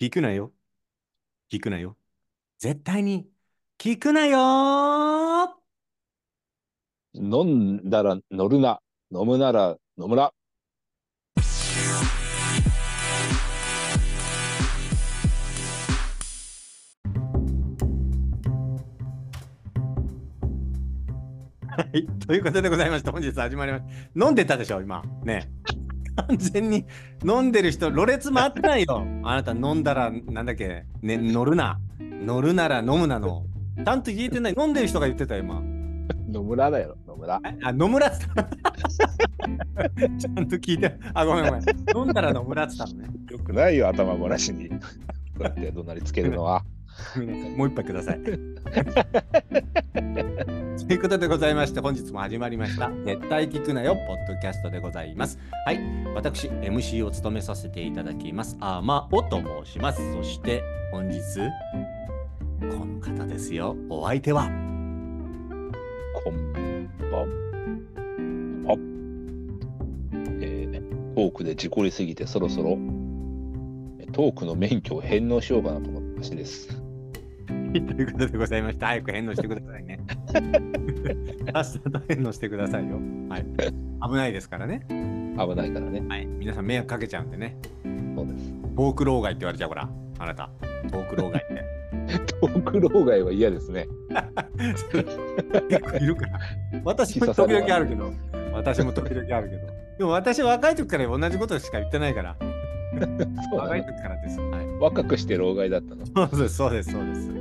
聞くなよ。聞くなよ。絶対に聞くなよー飲んだら乗るな。飲むなら飲むな。はい。ということでございまして、本日始まりました。飲んでたでしょ、今。ね。完全に飲んでる人、ろれつ回ってないよ。あなた飲んだら、なんだっけ、ね、乗るな。乗るなら飲むなの。ちゃんと言えてない。飲んでる人が言ってたよ、今。野村だよ、野村。え？あ、野村っつった。ちゃんと聞いて。あ、ごめんごめん。飲んだら野村っつったのね。よくないよ、頭ごなしに。こうやって怒鳴りつけるのは。もう一杯ください。ということでございまして、本日も始まりました。絶対聞くなよ、ポッドキャストでございます。はい、私、MC を務めさせていただきます。あまおと申します。そして、本日、この方ですよ。お相手は、こんばんは。えートークで事故りすぎてそろそろえトークの免許を返納しようかなと思ってましです。ということでございまして、早く返納してくださいね。さっさと返納してくださいよ。はい。危ないですからね。危ないからね。はい。皆さん迷惑かけちゃうんでね。そうです。トーク老害って言われちゃうから、あなた。トーク老害って。トーク老害は嫌ですね。結 構いるから。私も時々あるけど、私も時々あるけど。でも私は若い時から同じことしか言ってないから。そうだね若い時からです。はい。若くして老害だったの。そうです、そうです、そうです。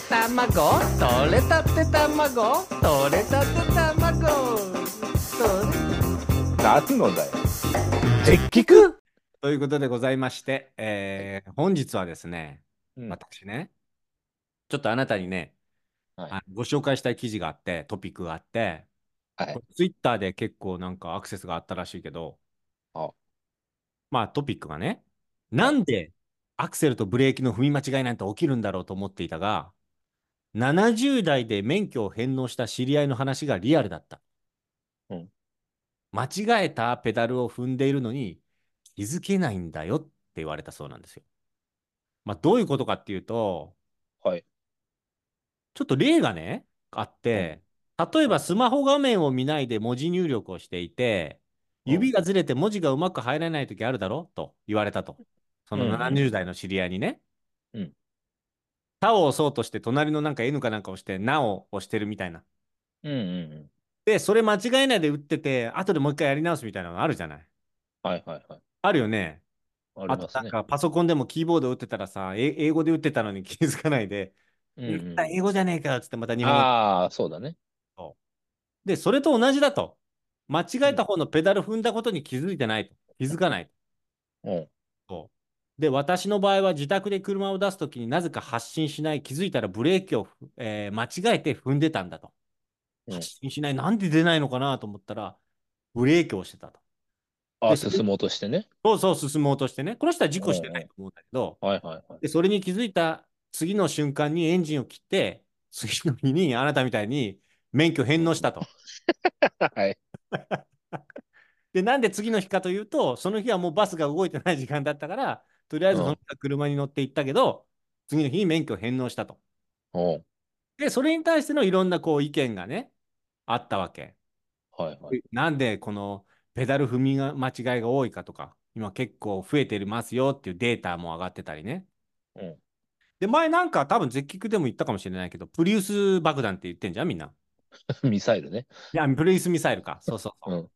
て卵取れたて卵取れたて卵取れ何のだよ。絶聞ということでございまして、えー本日はですね、うん。私ね、ちょっとあなたにね、はい。あご紹介したい記事があって、トピックがあって、はい。ツイッターで結構なんかアクセスがあったらしいけど、あ。まあトピックがね、なんでアクセルとブレーキの踏み間違いなんて起きるんだろうと思っていたが、70代で免許を返納した知り合いの話がリアルだった。うん間違えたペダルを踏んでいるのに気づけないんだよって言われたそうなんですよ。まあどういうことかっていうと、はい。ちょっと例がね、あって、例えばスマホ画面を見ないで文字入力をしていて、うん指がずれて文字がうまく入らないときあるだろ？と言われたと。そのうんうん70代の知り合いにね。うん他を押そうとして、隣のなんか N かなんか押して、なを押してるみたいな。うんうんうん。で、それ間違えないで打ってて、後でもう一回やり直すみたいなのがあるじゃない？はいはいはい。あるよね。ありあとますね。なんかパソコンでもキーボード打ってたらさ、え英語で打ってたのに 気づかないで、うんうん英語じゃねえかっつってまた日本語ああ、そうだね。で、それと同じだと。間違えた方のペダル踏んだことに気づいてないと。気づかないと。うん。で、私の場合は自宅で車を出すときになぜか発進しない、気づいたらブレーキを、えー間違えて踏んでたんだと。うん発進しない、なんで出ないのかなと思ったら、ブレーキをしてたと。あ進もうとしてね。そうそう、進もうとしてね。この人は事故してないと思うんだけど、はいはいはい。でそれに気づいた次の瞬間にエンジンを切って、次の日にあなたみたいに免許返納したと。はい。で、なんで次の日かというと、その日はもうバスが動いてない時間だったから、とりあえずその日は車に乗って行ったけど、次の日に免許を返納したと。うん。で、それに対してのいろんなこう意見がね、あったわけ。はいはい。なんでこのペダル踏みが間違いが多いかとか、今結構増えてますよっていうデータも上がってたりね。うん。で、前なんか多分絶菊でも言ったかもしれないけど、プリウス爆弾って言ってんじゃん、みんな。ミサイルね。いや、プリウスミサイルか。そうそうそう。うん。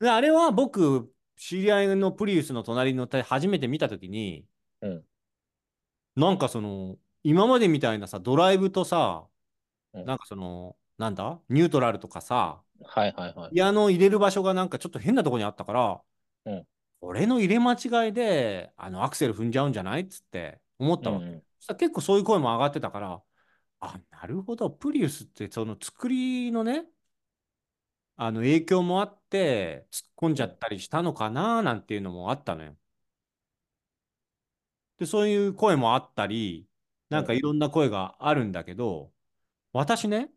で、あれは僕、知り合いのプリウスの隣に乗って初めて見たときに、うん。なんかその、今までみたいなさ、ドライブとさ、うん。なんかその、なんだ？ニュートラルとかさ、はいはいはい。ピアノ入れる場所がなんかちょっと変なとこにあったから、うん。俺の入れ間違いで、あの、アクセル踏んじゃうんじゃないっつって思ったわけ。うんうん。結構そういう声も上がってたから、あ、なるほど、プリウスってその作りのね、あの影響もあって突っ込んじゃったりしたのかななんていうのもあったのよ。で、そういう声もあったり、なんかいろんな声があるんだけど、私ね、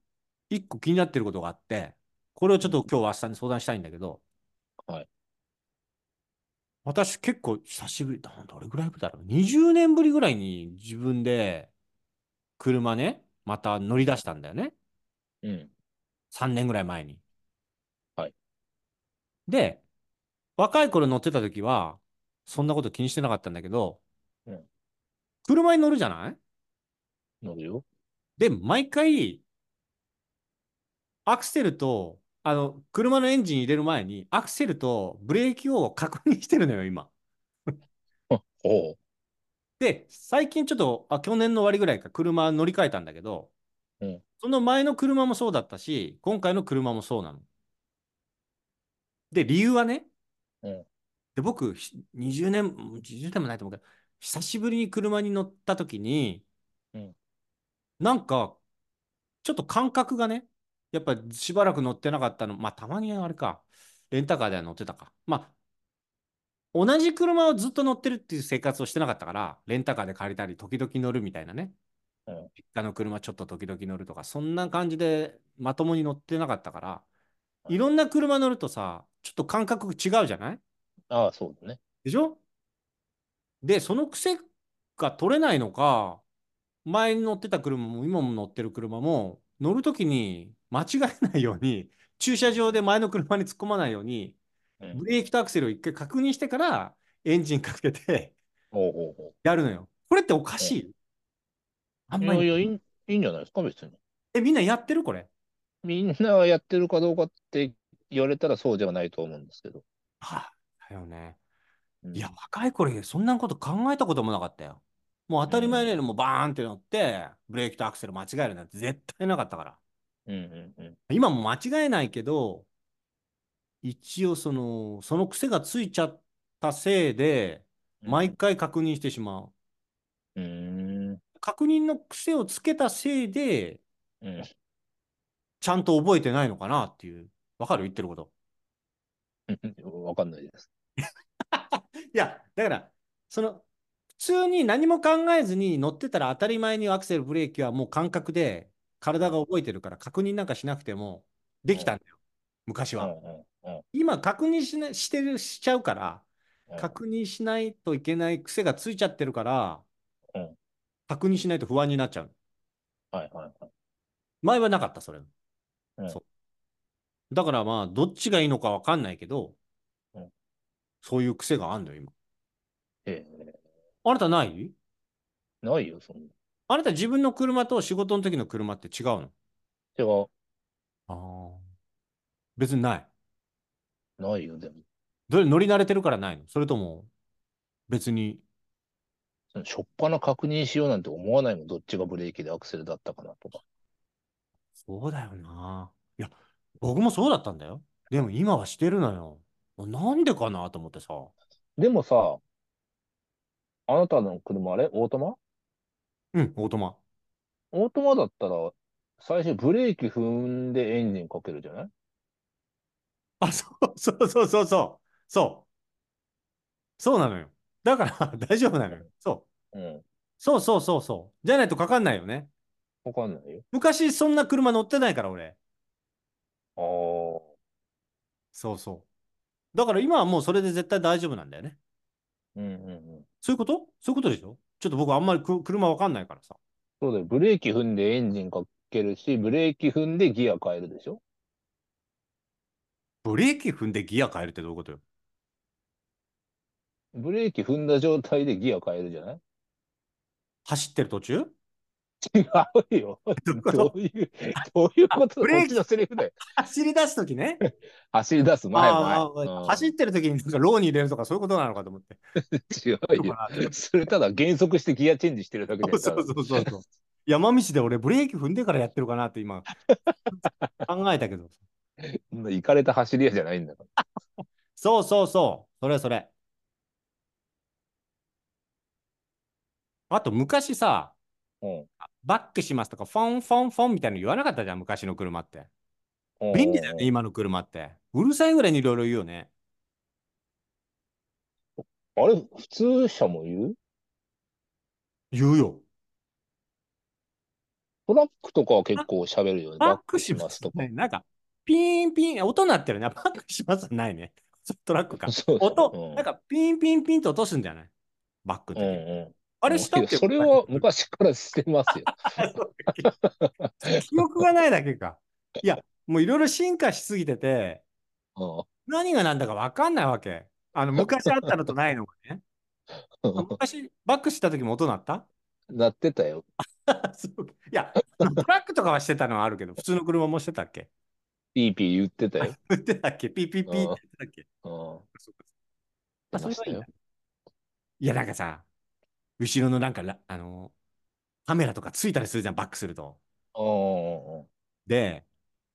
一個気になってることがあって、これをちょっと今日は明日に相談したいんだけど、はい。私結構久しぶりだ。どれぐらいだろう？20年ぶりぐらいに自分で車ね、また乗り出したんだよね。うん。3年ぐらい前に。はい。で、若い頃乗ってた時は、そんなこと気にしてなかったんだけど、うん車に乗るじゃない？乗るよ。で、毎回、アクセルと、あの、車のエンジン入れる前に、アクセルとブレーキを確認してるのよ、今。で、最近ちょっと、あ、去年の終わりぐらいか、車乗り換えたんだけど、うんその前の車もそうだったし、今回の車もそうなの。で、理由はね、うんで僕、ひ20年、20年もないと思うけど、久しぶりに車に乗った時に、うんなんか、ちょっと感覚がね、やっぱりしばらく乗ってなかったの、まあ、たまにあれか、レンタカーでは乗ってたか。まあ、同じ車をずっと乗ってるっていう生活をしてなかったから、レンタカーで借りたり、時々乗るみたいなね。うん実家の車ちょっと時々乗るとか、そんな感じでまともに乗ってなかったから、いろんな車乗るとさ、ちょっと感覚違うじゃない？ああ、そうだね。でしょ？で、その癖が取れないのか、前に乗ってた車も今も乗ってる車も、乗るときに間違えないように、駐車場で前の車に突っ込まないように、うんブレーキとアクセルを一回確認してから、エンジンかけて。やるのよ。これっておかしい？あんまり。いやいやいいんじゃないですか、別に。え、みんなやってるこれ？みんながやってるかどうかって言われたらそうではないと思うんですけど。はあ、だよね。うんいや、若い頃、そんなこと考えたこともなかったよ。もう当たり前のようにもうバーンって乗って、ブレーキとアクセル間違えるなんて絶対なかったから。うんうんうん。今も間違えないけど、一応その、その癖がついちゃったせいで、毎回確認してしまう。うーん。確認の癖をつけたせいで、うん。ちゃんと覚えてないのかなっていう。わかる？言ってること。わかんないです。いや、だから、その、普通に何も考えずに乗ってたら当たり前にアクセル、ブレーキはもう感覚で体が覚えてるから確認なんかしなくてもできたんだよ。昔は。うんうんうん今確認しなしてるしちゃうから、うん確認しないといけない癖がついちゃってるから、うん確認しないと不安になっちゃう。はいはいはい。前はなかった、それ。うんそうだからまあ、どっちがいいのかわかんないけど、うんそういう癖があるのよ、今。えあなたない？えないよ、そんな。あなた自分の車と仕事の時の車って違うの？違う。ああ。別にない。ないよ、でも。どれ乗り慣れてるからないの？それとも、別に。しょっぱな確認しようなんて思わないもん。どっちがブレーキでアクセルだったかなとか。そうだよな。いや、僕もそうだったんだよ。でも今はしてるのよ。なんでかなと思ってさ。でもさ、あなたの車あれ？オートマ？うん、オートマ。オートマだったら、最初ブレーキ踏んでエンジンかけるじゃない？あ、そうそうそうそうそう。そう。そうなのよ。だから大丈夫なのよ。そう。うん。そうそうそうそう。じゃないとかかんないよね。わかんないよ。昔そんな車乗ってないから俺。ああ。そうそう。だから今はもうそれで絶対大丈夫なんだよね。うんうんうん。そういうこと？そういうことでしょ？ちょっと僕あんまりく車わかんないからさ。そうだよ。ブレーキ踏んでエンジンかけるし、ブレーキ踏んでギア変えるでしょ？ブレーキ踏んでギア変えるってどういうことよ？ブレーキ踏んだ状態でギア変えるじゃない？走ってる途中？違うよ。どういう？ことどういう、ことブレーキのセリフだよ。走り出す時ね。走り出す前あ前。あうん走ってる時になんかローに入れるとかそういうことなのかと思って。違うよ。それただ減速してギアチェンジしてるだけで。そうそうそうそう。山道で俺ブレーキ踏んでからやってるかなって今 考えたけど。行かれた走り屋じゃないんだから。そうそうそう。それそれ。あと昔さ、うんバックしますとか、フォンフォンフォンみたいなの言わなかったじゃん、昔の車って。うん便利だよね、今の車って。うるさいぐらいにいろいろ言うよね。あれ、普通車も言う？言うよ。トラックとかは結構喋るよね。バックしますとか。ね。なんか、ピーンピーン、音鳴ってるね。バックしますはないね。トラックか。そう音、うんなんかピンピンピンと落とすんじゃない？バックのうん時。うん。あれしたっけ？それは昔からしてますよ。記憶がないだけか。いや、もういろいろ進化しすぎてて、うん何が何だか分かんないわけ。あの、昔あったのとないのがね。昔、バックした時も音鳴った？なってたよ。いや、トラックとかはしてたのはあるけど、普通の車もしてたっけ？ピーピー言ってたよ。言ってたっけ？ピーピーピーって言ってたっけ？うん。そうかあ、そいや、なんかさ、後ろのなんかラ、あの、カメラとかついたりするじゃん、バックすると。で、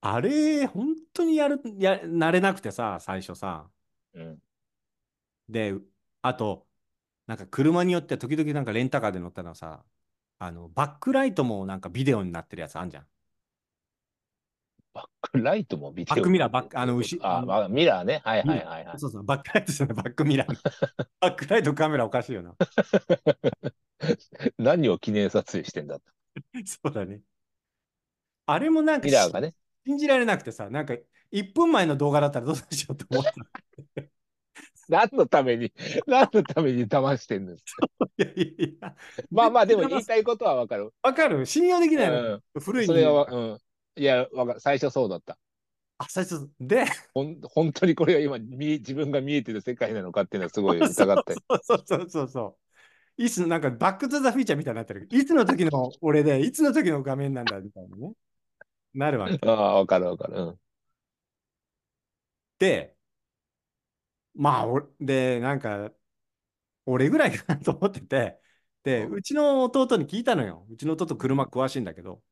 あれ、本当にやる、や、慣れなくてさ、最初さ。うん。で、あと、なんか車によって時々なんかレンタカーで乗ったのさ、あの、バックライトもなんかビデオになってるやつあんじゃん。バックライトもビデオ。バックミラーバックあの後あ、まあミラーね。はいはいはいはい。そうそう、バックライトじゃない、バックミラー。バックライトカメラおかしいよな。何を記念撮影してんだと。そうだね。あれもなんかミラーがね。信じられなくてさ、なんか1分前の動画だったらどうしようと思った。何のために、何のために騙してんですか。いやいやいや、まあまあ、でも言いたいことはわかる。わかる信用できないの。うん。古いそれは、に。うん。いや、わかる。最初そうだった。あ、最初、で、ほん本当にこれは今見自分が見えてる世界なのかっていうのはすごい 疑って。そうそうそうそう。いつの、なんかバックトゥザフィーチャーみたいになってる。いつの時の俺で、いつの時の画面なんだみたいなね。なるわけ。ああ、わかるわかる。うん。で、まあ、おで、なんか、俺ぐらいかなと思ってて、で、うんうちの弟に聞いたのよ。うちの弟車詳しいんだけど。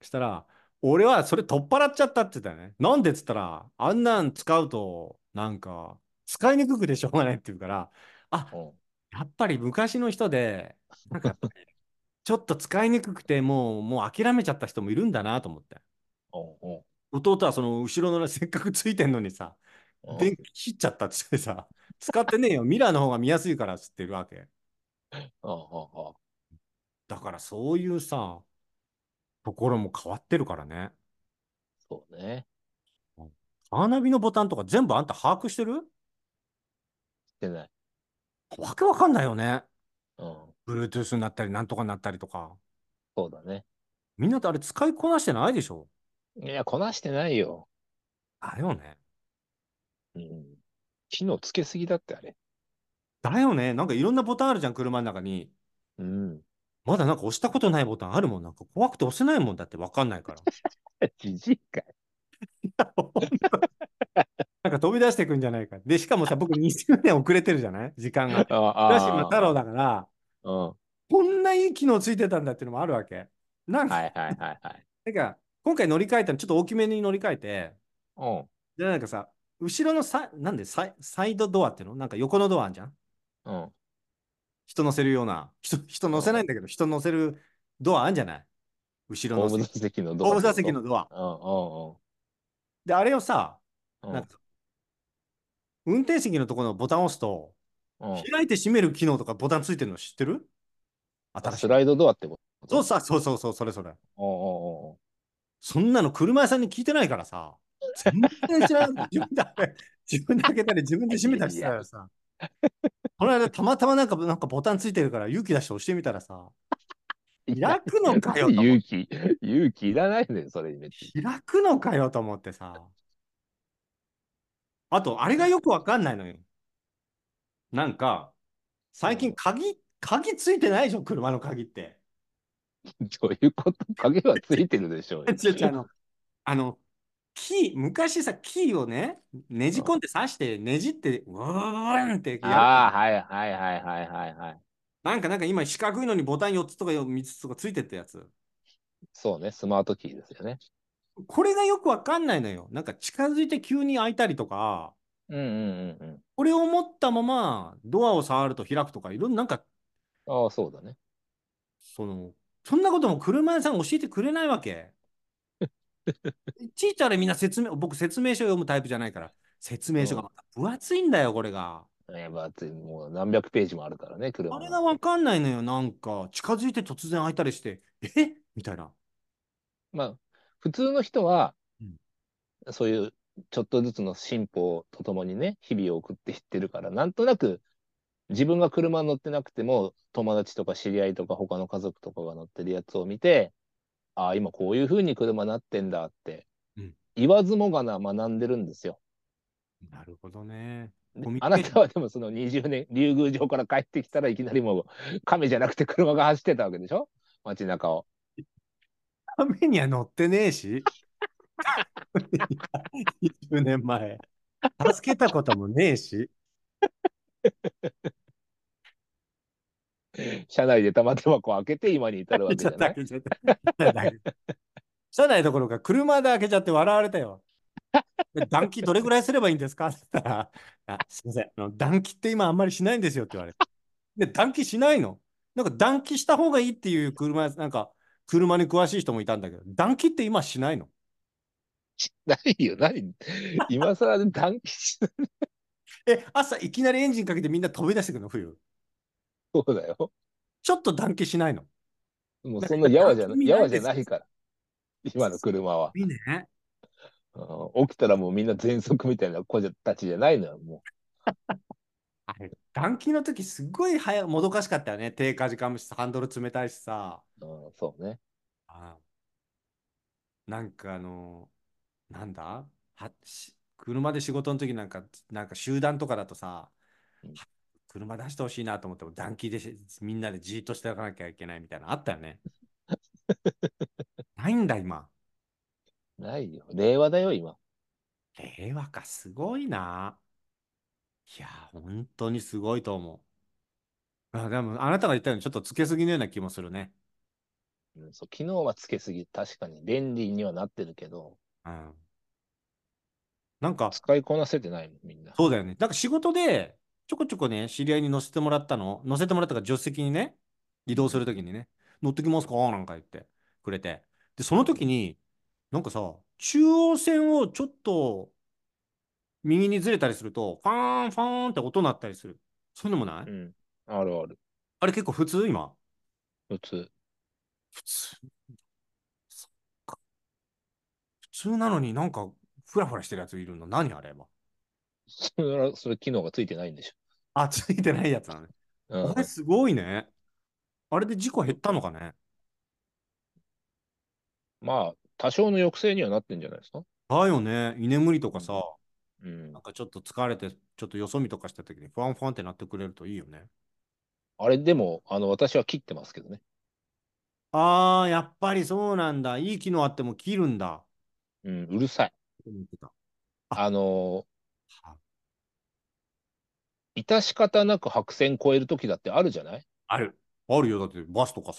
そしたら、俺はそれ取っ払っちゃったって言ったよね。なんでっつったら、あんなん使うと、なんか、使いにくくてしょうがないって言うから、あ、うんやっぱり昔の人で、なんか ちょっと使いにくくて、もう、もう諦めちゃった人もいるんだなと思って。弟はその後ろのねせっかくついてんのにさ、うん電気切っちゃったって言ってさ、使ってねえよ、ミラーの方が見やすいからっつってるわけ。だからそういうさ、ところも変わってるからね。そうね。カーナビのボタンとか全部あんた把握してる？してない。わけわかんないよね。うん。Bluetooth になったり、なんとかになったりとか。そうだね。みんなってあれ使いこなしてないでしょ？いや、こなしてないよ。だよね。うん。機能つけすぎだって、あれ。だよね。なんかいろんなボタンあるじゃん、車の中に。うん。まだなんか押したことないボタンあるもん。なんか怖くて押せないもんだってわかんないから。じじいかい。なんか飛び出してくんじゃないか。で、しかもさ、僕20年遅れてるじゃない？時間が。あ浦島太郎だから、うん。はこんないい機能ついてたんだっていうのもあるわけ。なんか、いはいはいはい。なんか今回乗り換えたのちょっと大きめに乗り換えて、うん。で、なんかさ、後ろのさ、なんでサイサイドドアっていうの？なんか横のドアあんじゃん？うん。人乗せるような。人、人乗せないんだけど、人乗せるドアあんじゃない？後ろの後部座席のドア。後部座席のドア。うんうんで、あれをさ、うん。なんか運転席のところのボタンを押すと、うん。うん開いて閉める機能とかボタンついてるの知ってる？新しい。スライドドアってこと？そうさ、そうそうそう、それそれ。うんうんうんそんなの車屋さんに聞いてないからさ、全然知らない。自分で開け自分で開けたり、自分で閉めたりしてたらさ、この間たまたまなんかなんかボタンついてるから勇気出して押してみたらさ、うん。開くのかよと思って勇気、勇気いらないのよ、それに開くのかよと思ってさ。あと、あれがよくわかんないのよ。なんか、最近鍵、鍵ついてないでしょ、車の鍵って。ゃ。どういうこと？影はついてるでしょうよ。違う違うあの、あの、キー、昔さ、キーをね、ねじ込んで刺して、ねじって、うーんって。ああ、はいはいはいはいはいはい。なんか、なんか今四角いのにボタン4つとか3つとかついてったやつ。そうね、スマートキーですよね。これがよくわかんないのよ。なんか近づいて急に開いたりとか、うんうんうんうん。これを持ったままドアを触ると開くとか、いろんな、なんか、ああ、そうだね。その、そんなことも車屋さん教えてくれないわけ。いちいちあれみんな説明、僕説明書読むタイプじゃないから、説明書がまた分厚いんだよ、これが。えー、まあ、つい。もう何百ページもあるからね、車はあれがわかんないのよ、なんか、近づいて突然開いたりして、え？みたいな。まあ、普通の人はうん、そういうちょっとずつの進歩とともにね、日々を送っていってるから、なんとなく自分が車乗ってなくても、友達とか知り合いとか他の家族とかが乗ってるやつを見て、ああ、今こういう風に車なってんだってうん、言わずもがな学んでるんですよ。なるほどね。あなたはでもその20年、竜宮城から帰ってきたらいきなりもう亀じゃなくて車が走ってたわけでしょ？街中を。亀には乗ってねえし。20年前。助けたこともねえし。車内で玉手箱を開けて今に至るわけじゃない？車内どころか車で開けちゃって笑われたよ。で暖気どれぐらいすればいいんですか？って言ったら、あすいません。あの、暖気って今あんまりしないんですよって言われて。で、暖気しないの？なんか暖気した方がいいっていう車、なんか車に詳しい人もいたんだけど、暖気って今しないの？ないよ、何？今更で短期し え、朝いきなりエンジンかけてみんな飛び出してくるの？冬。そうだよ。ちょっと暖気しないの？もうそんなやわじゃなやわじゃないから。今の車は。いい？ね。うん起きたらもうみんな全速みたいな子たちじゃないのよ、も あれ、暖気の時すっごい早もどかしかったよね。低下時間もしハンドル冷たいしさ。う。うん、そうね。あなんかあの、なんだ？はし車で仕事の時なんか、なんか集団とかだとさうん、車出してほしいなと思っても暖気でしみんなでじーっとしておかなきゃいけないみたいなのあったよね。ないんだ、今。ないよ。令和だよ、今。令和か、すごいな。いや、本当にすごいと思う。あ、でも、あなたが言ったようにちょっとつけすぎのような気もするね。うん、そう昨日はつけすぎ、確かに便利にはなってるけど、うん。なんか、使いこなせてないもん、みんな。そうだよね。なんか仕事で、ちょこちょこね、知り合いに乗せてもらったの。乗せてもらったから、助手席にね、移動するときにね、乗ってきますか？なんか言ってくれて。で、その時に、なんかさ、中央線をちょっと右にずれたりすると、ファーン、ファーンって音鳴ったりする。そういうのもない、うん。あるある。あれ結構普通今？普通。普通。普通なのになんか、フラフラしてるやついるの。何あれば。それは、それ機能がついてないんでしあ、ついてないやつなのね。ょ。うんあれすごいね。あれで事故減ったのかねまあ、多少の抑制にはなってんじゃないですか。だよね。居眠りとかさ、うんなん。かちょっと疲れて、ちょっとよそ見とかした時に、ファンファンってなってくれるといいよね。あれ、でも、あの、私は切ってますけどね。あー、やっぱりそうなんだ。いい機能あっても切るんだ。うん、うるさい。思ってたあのはー、致し方なく白線越えるときだってあるじゃない？ある。あるよ。だってバスとかさ、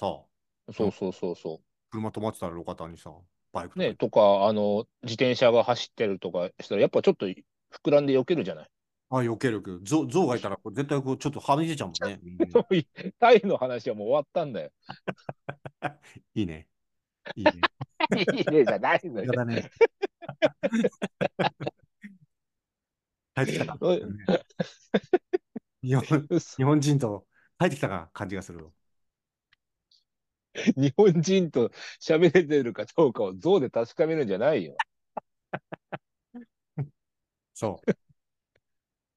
そうそうそうそ車止まってたら路肩にさ、バイクう。ね、とか。とか、あの、自転車が走ってるとかしたら、やっぱちょっと膨らんで避けるじゃない？あ、避けるけど、ゾウゾウがいたらこれ絶対こうちょっとはみ出ちゃうもんね。タイの話はもう終わったんだよ。いいね。いいね。いいねじゃないのよ。やだね。帰ってきたか。おい日本 日本人と帰ってきたか感じがする。日本人と喋れてるかどうかを像で確かめるんじゃないよ。そう。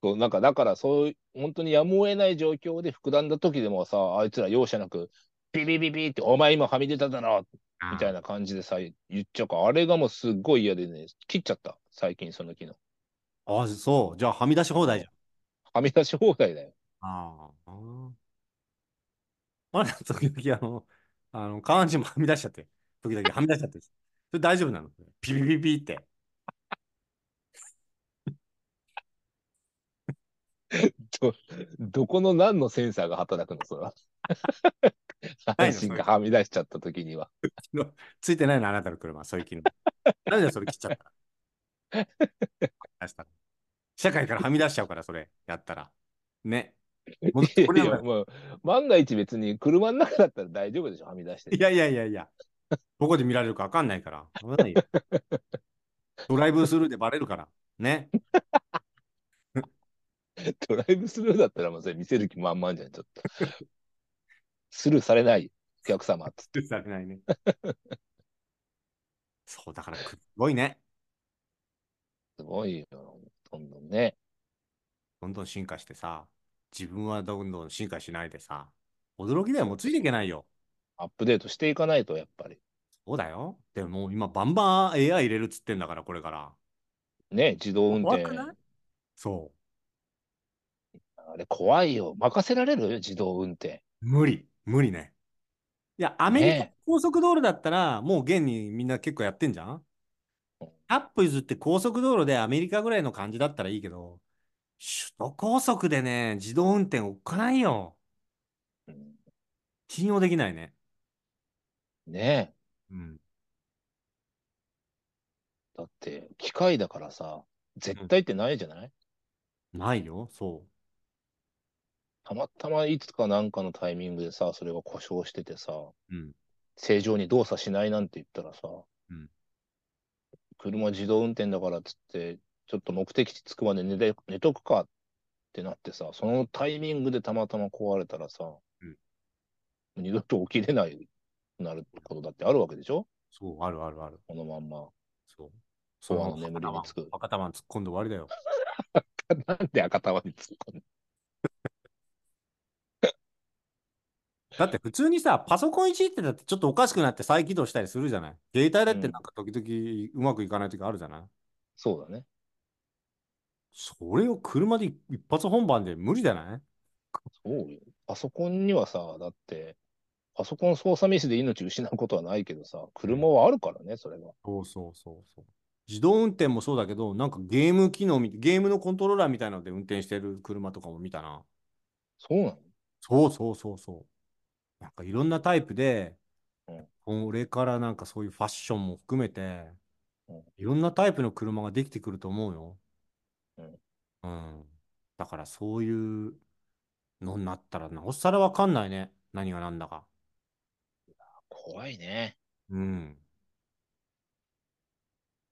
そうなんかだからそういう本当にやむを得ない状況で膨らんだ時でもさあいつら容赦なくビビビビってお前今はみ出ただろみたいな感じでさ言っちゃうからあれがもうすっごい嫌でね切っちゃった最近その機能あ、そう。じゃあ、はみ出し放題じゃん。はみ出し放題だよああ。あれ、時々、あの、あの、下半身もはみ出しちゃって。時々はみ出しちゃって。それ大丈夫なの？ピピピピって。どどこの何のセンサーが働くの？それはないの？半身がはみ出しちゃった時にはついてないの、あなたの車、そういう機能。なんでそれ切っちゃったの出したの？社会からはみ出しちゃうから、それやったら。ね。戻ってこれないいやもう万が一別に車の中だったら大丈夫でしょはみ出していやいやいやいや、どこで見られるか分かんないから。危ないよ ドライブスルーでバレるから。ね。ドライブスルーだったらもうそれ見せる気満々じゃん、ちょっと。スルーされないお客様っつって。されないね。そう、だから、すごいね。すごいよ。どんどんね。どんどん進化してさ、自分はどんどん進化しないでさ、驚きだよ、もうついていけないよ。アップデートしていかないと、やっぱり。そうだよ。でももう今バンバン AI 入れるっつってんだから、これから。ね、自動運転。怖くない？そあれ怖いよ。任せられる？自動運転。う。無理、無理ね。いや、アメリカね高速道路だったら、もう現にみんな結構やってんじゃん？?100 歩譲って高速道路でアメリカぐらいの感じだったらいいけど、首都高速でね、自動運転おっかないよ。うん信用できないね。ねうん。だって、機械だからさ、絶対ってないじゃない、ないよ、そたまたまいつかなんかのタイミングでさ、それが故障しててさ、う。うん。正常に動作しないなんて言ったらさ、うん車自動運転だからっつって、ちょっと目的地着くまで寝て寝とくかってなってさ、そのタイミングでたまたま壊れたらさ、うん二度と起きれないなることだってあるわけでしょ？そう、あるあるある。このまんま。そう。その眠りにつく赤玉突っ込んで終わりだよ。なんで赤玉に突っ込んでだって普通にさ、パソコンいじってたってちょっとおかしくなって再起動したりするじゃない？携帯だってなんか時々うまくいかない時あるじゃない、そうだね。それを車で一発本番で無理じゃない？そうよ。パソコンにはさ、だって、パソコン操作ミスで命失うことはないけどさ、車はあるからね、それが。そうそうそうそう。自動運転もそうだけど、なんかゲーム機能み、ゲームのコントローラーみたいなので運転してる車とかも見たな。そうなの？そうそうそうそう。なんかいろんなタイプで、うんこれからなんかそういうファッションも含めて、うんいろんなタイプの車ができてくると思うよ。うんうん。だからそういうのになったらなおさらわかんないね。何が何だか。怖いね。うん。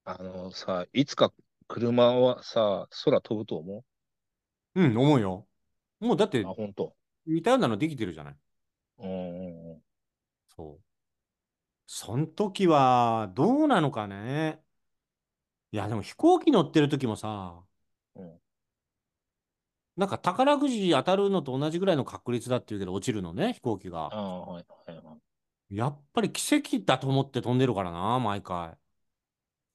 あのさ、いつか車はさ、空飛ぶと思う？ん、思うよ。もうだってうあ、本当。似たようなのできてるじゃない。うんうんうん。そう。その時はどうなのかね。いや、でも飛行機乗ってる時もさ、うんなんか宝くじ当たるのと同じぐらいの確率だっていうけど、落ちるのね、飛行機が。ああ、はいはいはい。やっぱり奇跡だと思って飛んでるからな、毎回。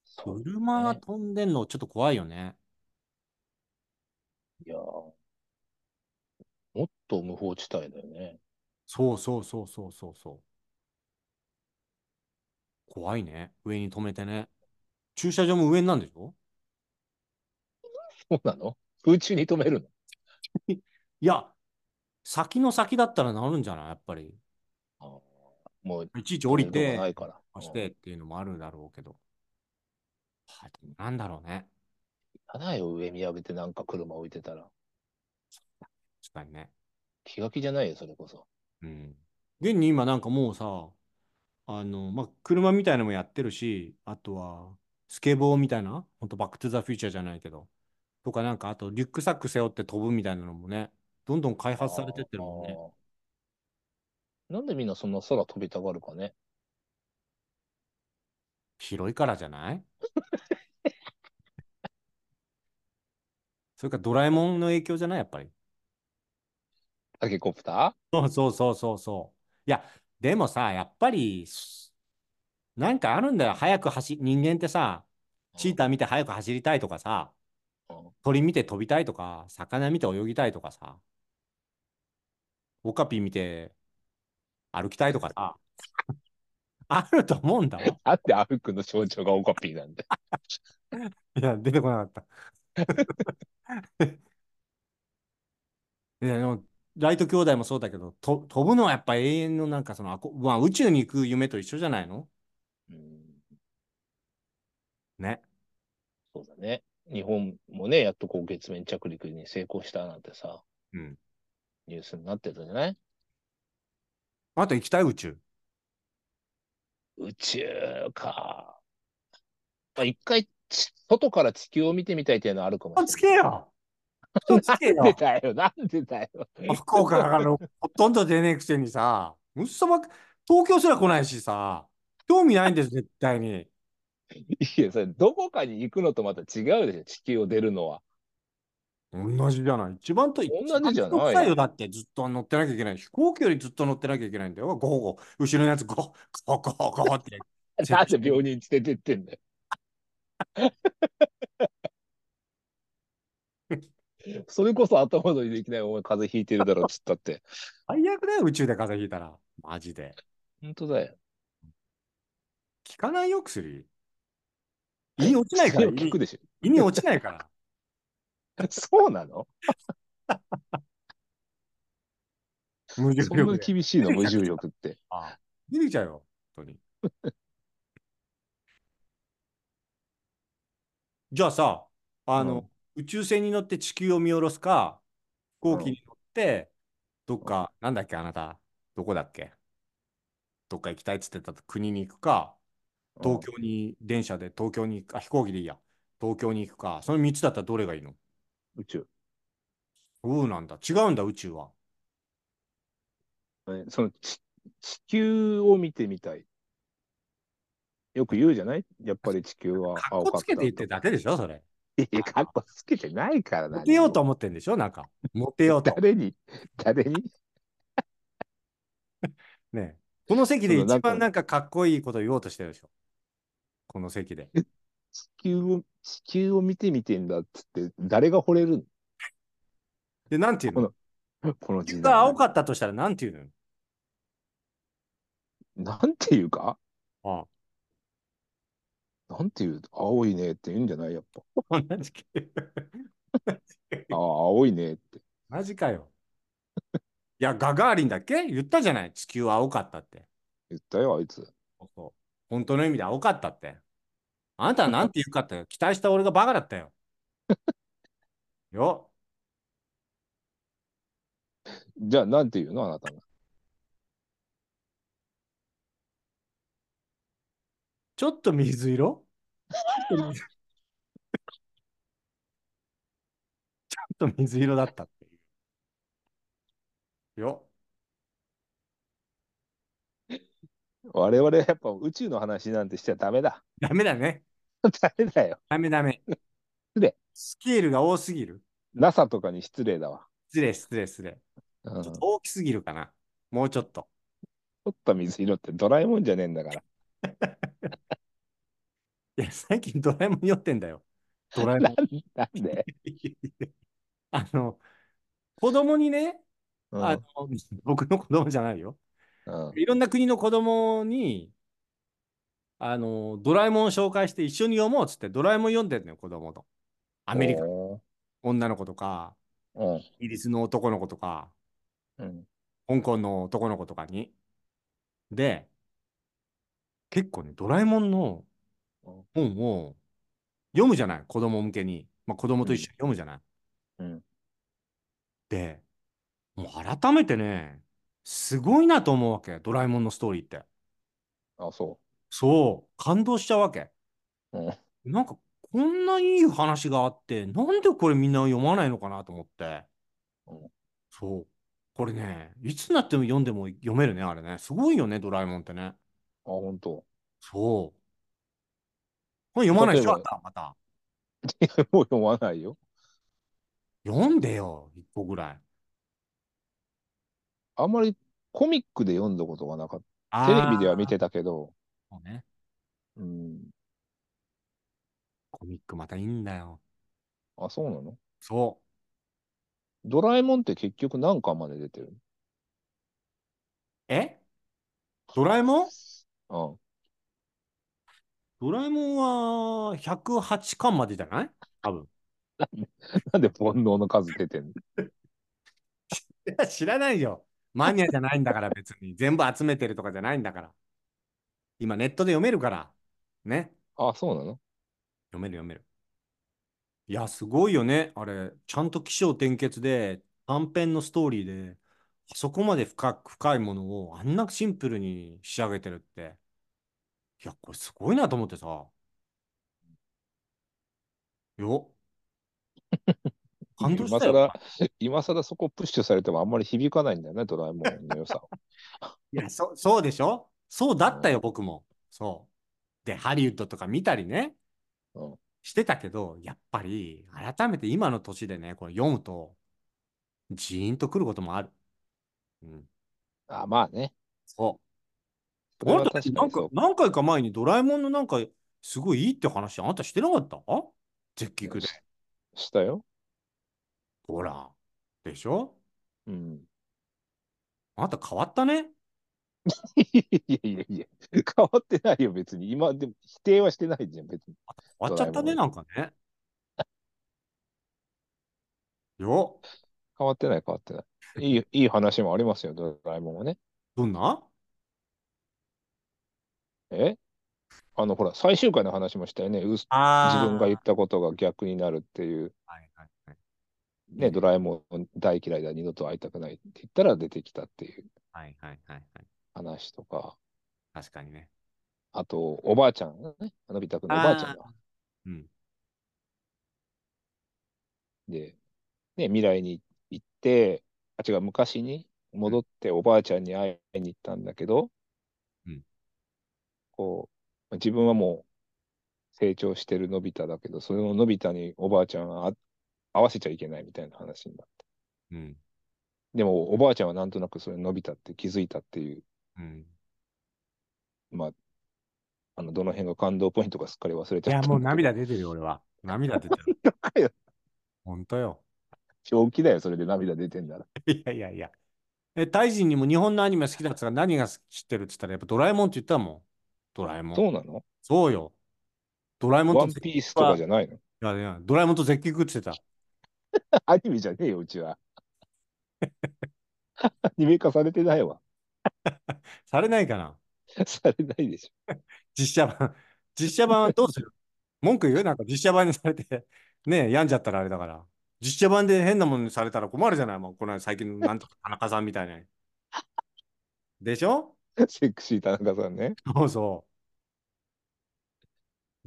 そう車が飛んでんのちょっと怖いよね。いやーもっと無法地帯だよね。そうそうそうそうそうそう。怖いね。上に止めてね。駐車場も上になんでしょ？そうなの？空中に止めるの？いや、先の先だったらなるんじゃない？やっぱり。あーもういちいち降りて、がないから。押してっていうのもあるだろうけど。なんだろうね。ただよ、上見上げてなんか車置いてたら。確かにね。気が気じゃないよ、それこそ。うん。現に今なんかもうさ、あの、まあ、車みたいなのもやってるし、あとは、スケボーみたいな、ほんとバックトゥザフューチャーじゃないけど、とかなんか、あとリュックサック背負って飛ぶみたいなのもね、どんどん開発されてってるもんね。なんでみんなそんな空飛びたがるかね。広いからじゃない？それからドラえもんの影響じゃない？やっぱり。タケコプタそうそうそうそうそう。いや、でもさ、やっぱり、すなんかあるんだよ。早く走、人間ってさ、ーチーター見て早く走りたいとかさ、うん鳥見て飛びたいとか、魚見て泳ぎたいとかさ、オカピ見て歩きたいとかさ、あると思うんだよ。なんで歩くの象徴がオカピーなんで。いや、出てこなかった。いや、でも、ライト兄弟もそうだけど、と飛ぶのはやっぱ永遠のなんかそのあこ、まあ、宇宙に行く夢と一緒じゃないの？うん、ね。そうだね。日本もね、やっとこう月面着陸に成功したなんてさ、うん。ニュースになってたじゃない？あと行きたい？宇宙。宇宙か。まあ、一回ち、外から地球を見てみたいっていうのはあるかもしれない。つけよなんでだよ、なんでだよ。福岡からのほとんど出ねえくせにさ、むっそば、東京すら来ないしさ、興味ないんです、絶対に。いや、それ、どこかに行くのとまた違うでしょ、地球を出るのは。同じじゃない。一番と、同じじゃないよだってずっと乗ってなきゃいけない。飛行機よりずっと乗ってなきゃいけないんだよ。ゴーゴー。後ろのやつゴー、ゴーゴーゴーって。なんで病人連れてってんだよ。それこそ後戻りできないお前風邪ひいてるだろっつったって。最悪だよ、宇宙で風邪ひいたら。マジで。本当だよ。効かないよ、薬。胃に落ちないから。胃に聞くでし胃に落ちないから。ょ。そうなの？無重そんな。厳しいの？無重力って。あ出てきちゃうよ、本当に。じゃあさ、あの、宇宙船に乗って地球を見下ろすか、飛行機に乗って、どっか、なんだっけ、あなた、どこだっけどっか行きたいっつってた国に行くか、東京に、電車で東京に行く、あ、飛行機でいいや、東京に行くか、その3つだったらどれがいいの？宇宙。そうなんだ。違うんだ、宇宙は。ねそのち地球を見てみたい。よく言うじゃない？やっぱり地球はかっ青かっつけて言ってるだけでしょ、それ。いや、かっこつけてないからな。モテようと思ってんでしょ、なんか。モテようと。誰に誰に？ねこの席で一番なんかかっこいいこと言おうとしてるでしょ。この席で。地球を、地球を見てみてんだっつって、誰が惚れる で、なんていうの？のこの地球時代。が青かったとしたらなんていうの？なんていうか？あなんていう青いねって言うんじゃない？やっぱ。あ同じかああ、青いねって。マジかよ。いや、ガガーリンだっけ？言ったじゃない？地球は青かったって。言ったよ、あいつ。そう本当の意味で青かったって。あなたはなんて言うかって、期待した俺がバカだったよ。よ。じゃあ、なんて言うの？あなたが。ちょっと水色？ちょっと水色だったっていう。よ。我々やっぱ宇宙の話なんてしちゃダメだ。ダメだね。ダメだよ。ダメダメ。失礼スケールが多すぎる。NASA とかに失礼だわ。失礼、失礼、失礼。うん、ちょっちと大きすぎるかな。もうちょっと。ょっと水色ってドラえもんじゃねえんだから。いや、最近ドラえもん酔ってんだよ。ドラえも。なんんなんで、あの、子供にね、うんあの、僕の子供じゃないよ。うんいろんな国の子供に、あの、ドラえもんを紹介して一緒に読もうっつって、ドラえもん読んでんのよ、子供と。アメリカ、お女の子とか、ーイギリスの男の子とか、うん香港の男の子とかに。で、結構ね、ドラえもんの本を読むじゃない、子供向けに。まあ、子供と一緒に読むじゃない。うんで、もう改めてね、すごいなと思うわけ、ドラえもんのストーリーって。あ、そそう、感動しちゃうわけ。う。うんなんか、こんないい話があって、なんでこれみんな読まないのかなと思ってうん。そう。これね、いつになっても読んでも読めるね、あれね。すごいよね、ドラえもんってね。あ、本当。そう。これ読まないでしょ、例えばあんた、また。もう読まないよ。読んでよ、一個ぐらい。あんまりコミックで読んだことがなかっあた。テレビでは見ーてたけど、そうね。うん。コミックまたいいんだよ。あ、そうなの？そドラえもんって結局何巻まで出てるう。え？ドラえもん？のドラえもんは108巻までじゃない？多分。うん。なんで煩悩の数出てんの？いや知らないよ。マニアじゃないんだから別に。全部集めてるとかじゃないんだから。今ネットで読めるから。ね。あ、そうなの？読める読める。いや、すごいよね。あれ、ちゃんと起承転結で、短編のストーリーで、あそこまで深く深いものをあんなシンプルに仕上げてるって。いや、これすごいなと思ってさ。よ。感動したよ。今更、今更そこプッシュされてもあんまり響かないんだよね、ドラえもんの良さ。いや、そそうでしょ？そうだったよ、僕も。そう。で、ハリウッドとか見たりね、うんしてたけど、やっぱり改めて今の年でね、これ読むと、ジーンとくることもある。うん、あ、まあね。そう。あなたなんか何回か前にドラえもんのなんかすごいいいって話あなたしてなかった？絶菊で。したよ。ほら。でしょ？うん。あなた変わったね？いやいやいや、変わってないよ、別に。今、でも否定はしてないじゃん、別に。変わっちゃったね、なんかね。よ、変わってない、変わってない。いい、いい話もありますよ、ドラえもんはね。どんな？え？あの、ほら、最終回の話もしたよね。自分が言ったことが逆になるっていう。はいはいはい。ね、ドラえもん大嫌いだ、二度と会いたくないって言ったら出てきたっていうはいはいはいはい。話とか、確かにね。あと、おばあちゃんがね、のび太くんのおばあちゃんが、うん。で、ね、未来に行って、あ、違う、昔に戻っておばあちゃんに会いに行ったんだけど、うんこう、自分はもう成長してるのび太だけど、そののび太におばあちゃんはあ合わせちゃいけないみたいな話になって。うん。でも、おばあちゃんはなんとなくそれのび太って気づいたっていう、うん。まあ、あの、どの辺が感動ポイントかすっかり忘れちいや、ゃったんだけど。もう涙出てるよ、俺は。涙出てる。かよ。ほんとよ。正気だよ、それで涙出てんだら。いやいやいや。え、タイ人にも日本のアニメ好きだったら何が知ってるって言ったら、やっぱドラえもんって言ったもん。ドラえもん。そうなの？そうよ。ドラえもんとワンピースとかじゃないの？いやいや、ドラえもんと絶叫食ってた。アニメじゃねえよ、うちは。アニメ化されてないわ。されないかな？されないでし実写版。実写版はどうする？文句言う？なんか実写版にされて、ねえ、病んじゃったらあれだから。実写版で変なものにされたら困るじゃない？もうこの間最近のなんとか田中さんみたいな。でしょょ？セクシー田中さんね。そうそう。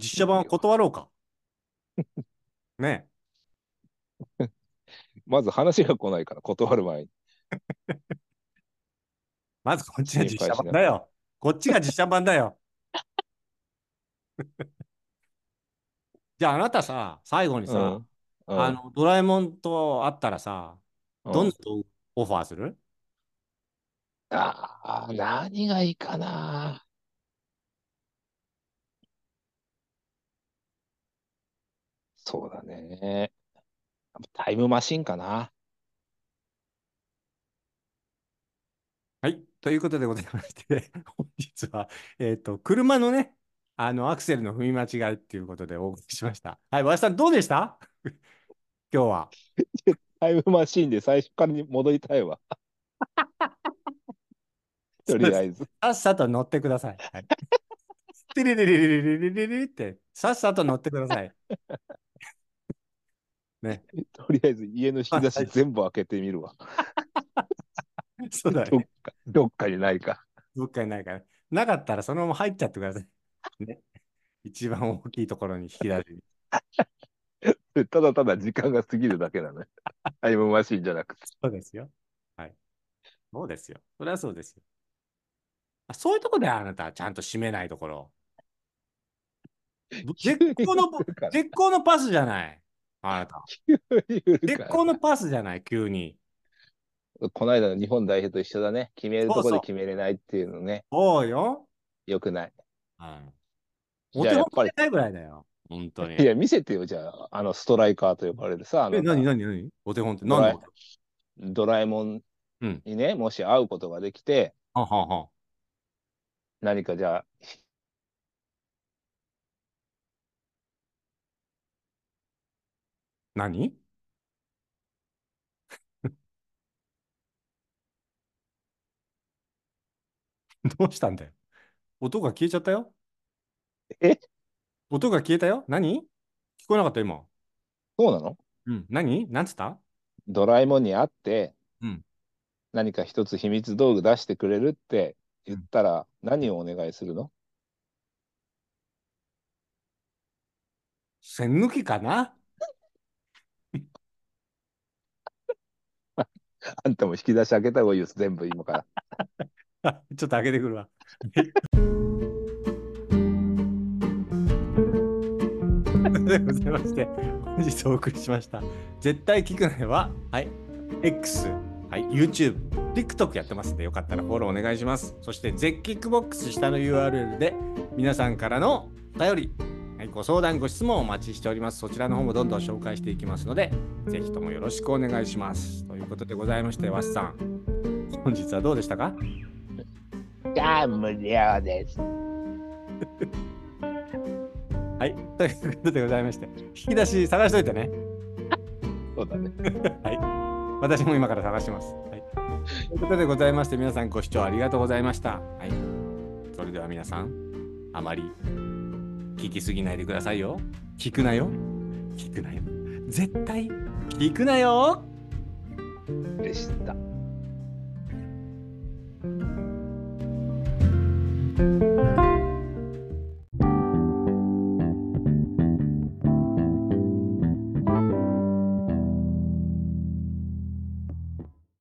実写版は断ろうか。ね まず話が来ないから、断る前に。え。まずこっちが実写版だよ。こっちが実写版だよ。じゃああなたさ、最後にさ、うんうんあの、ドラえもんと会ったらさ、どんうなとオファーする？ああ、何がいいかな。そうだね。タイムマシンかな。はい。ということでございまして、本日は、えっと、車のね、あの、アクセルの踏み間違いっていうことでお送りしました。はい。和田さん、どうでした？今日は。タイムマシンで最初からに戻りたいわ。とりあえず。さっさと乗ってください。はい。てれれれれれれれれれって、さっさと乗ってください。ね。とりあえず家の引き出し全部開けてみるわ。そうだね。どっか、どっかにないか。どっかにないから。なかったらそのまま入っちゃってください。ね。一番大きいところに引き出しに。ただただ時間が過ぎるだけなのよ。タイムマシンじゃなくて。そうですよ。はい。そうですよ。それはそうですよ。あそういうとこであなたはちゃんと締めないところ。絶好の、絶好のパスじゃない。あなた。絶好のパスじゃない、急に。この間の日本代表と一緒だね。決めるとこで決めれないっていうのね。そうよ。よくない。はい。お手本みたいぐらいだよ。本当に。いや、見せてよ、じゃあ。あの、ストライカーと呼ばれるさ、あのえ、何、何、何？お手本ってドラえ何のドラえもんうんにね、もし会うことができて、ははは何？かじゃあ、何どうしたんだよ？音が消えちゃったよ？え？音が消えたよ？何？聞こえなかった今。そうなの？うん。何？なんつった？ドラえもんに会って、うん何か一つ秘密道具出してくれるって言ったら、何をお願いするの？栓抜きかな？あんたも引き出し開けた方がいいよ、全部今から。ちょっと開けてくるわ。でございまして、本日お送りしました。絶対聞くなよは、はい、X、はい、YouTube、TikTok やってますんで、よかったらフォローお願いします。そして、ゼッキックボックス下の URL で、皆さんからのお便り、はい、ご相談、ご質問をお待ちしております。そちらの方もどんどん紹介していきますので、ぜひともよろしくお願いします。ということでございまして、わしさん、本日はどうでしたか？あ無料です。はい、ということでございまして、引き出し探しといてね。そうだね。はい。私も今から探します。はい、ということでございまして皆さんご視聴ありがとうございました。はい、それでは皆さんあまり聞きすぎないでくださいよ。聞くなよ。聞くなよ。絶対聞くなよでした。thank you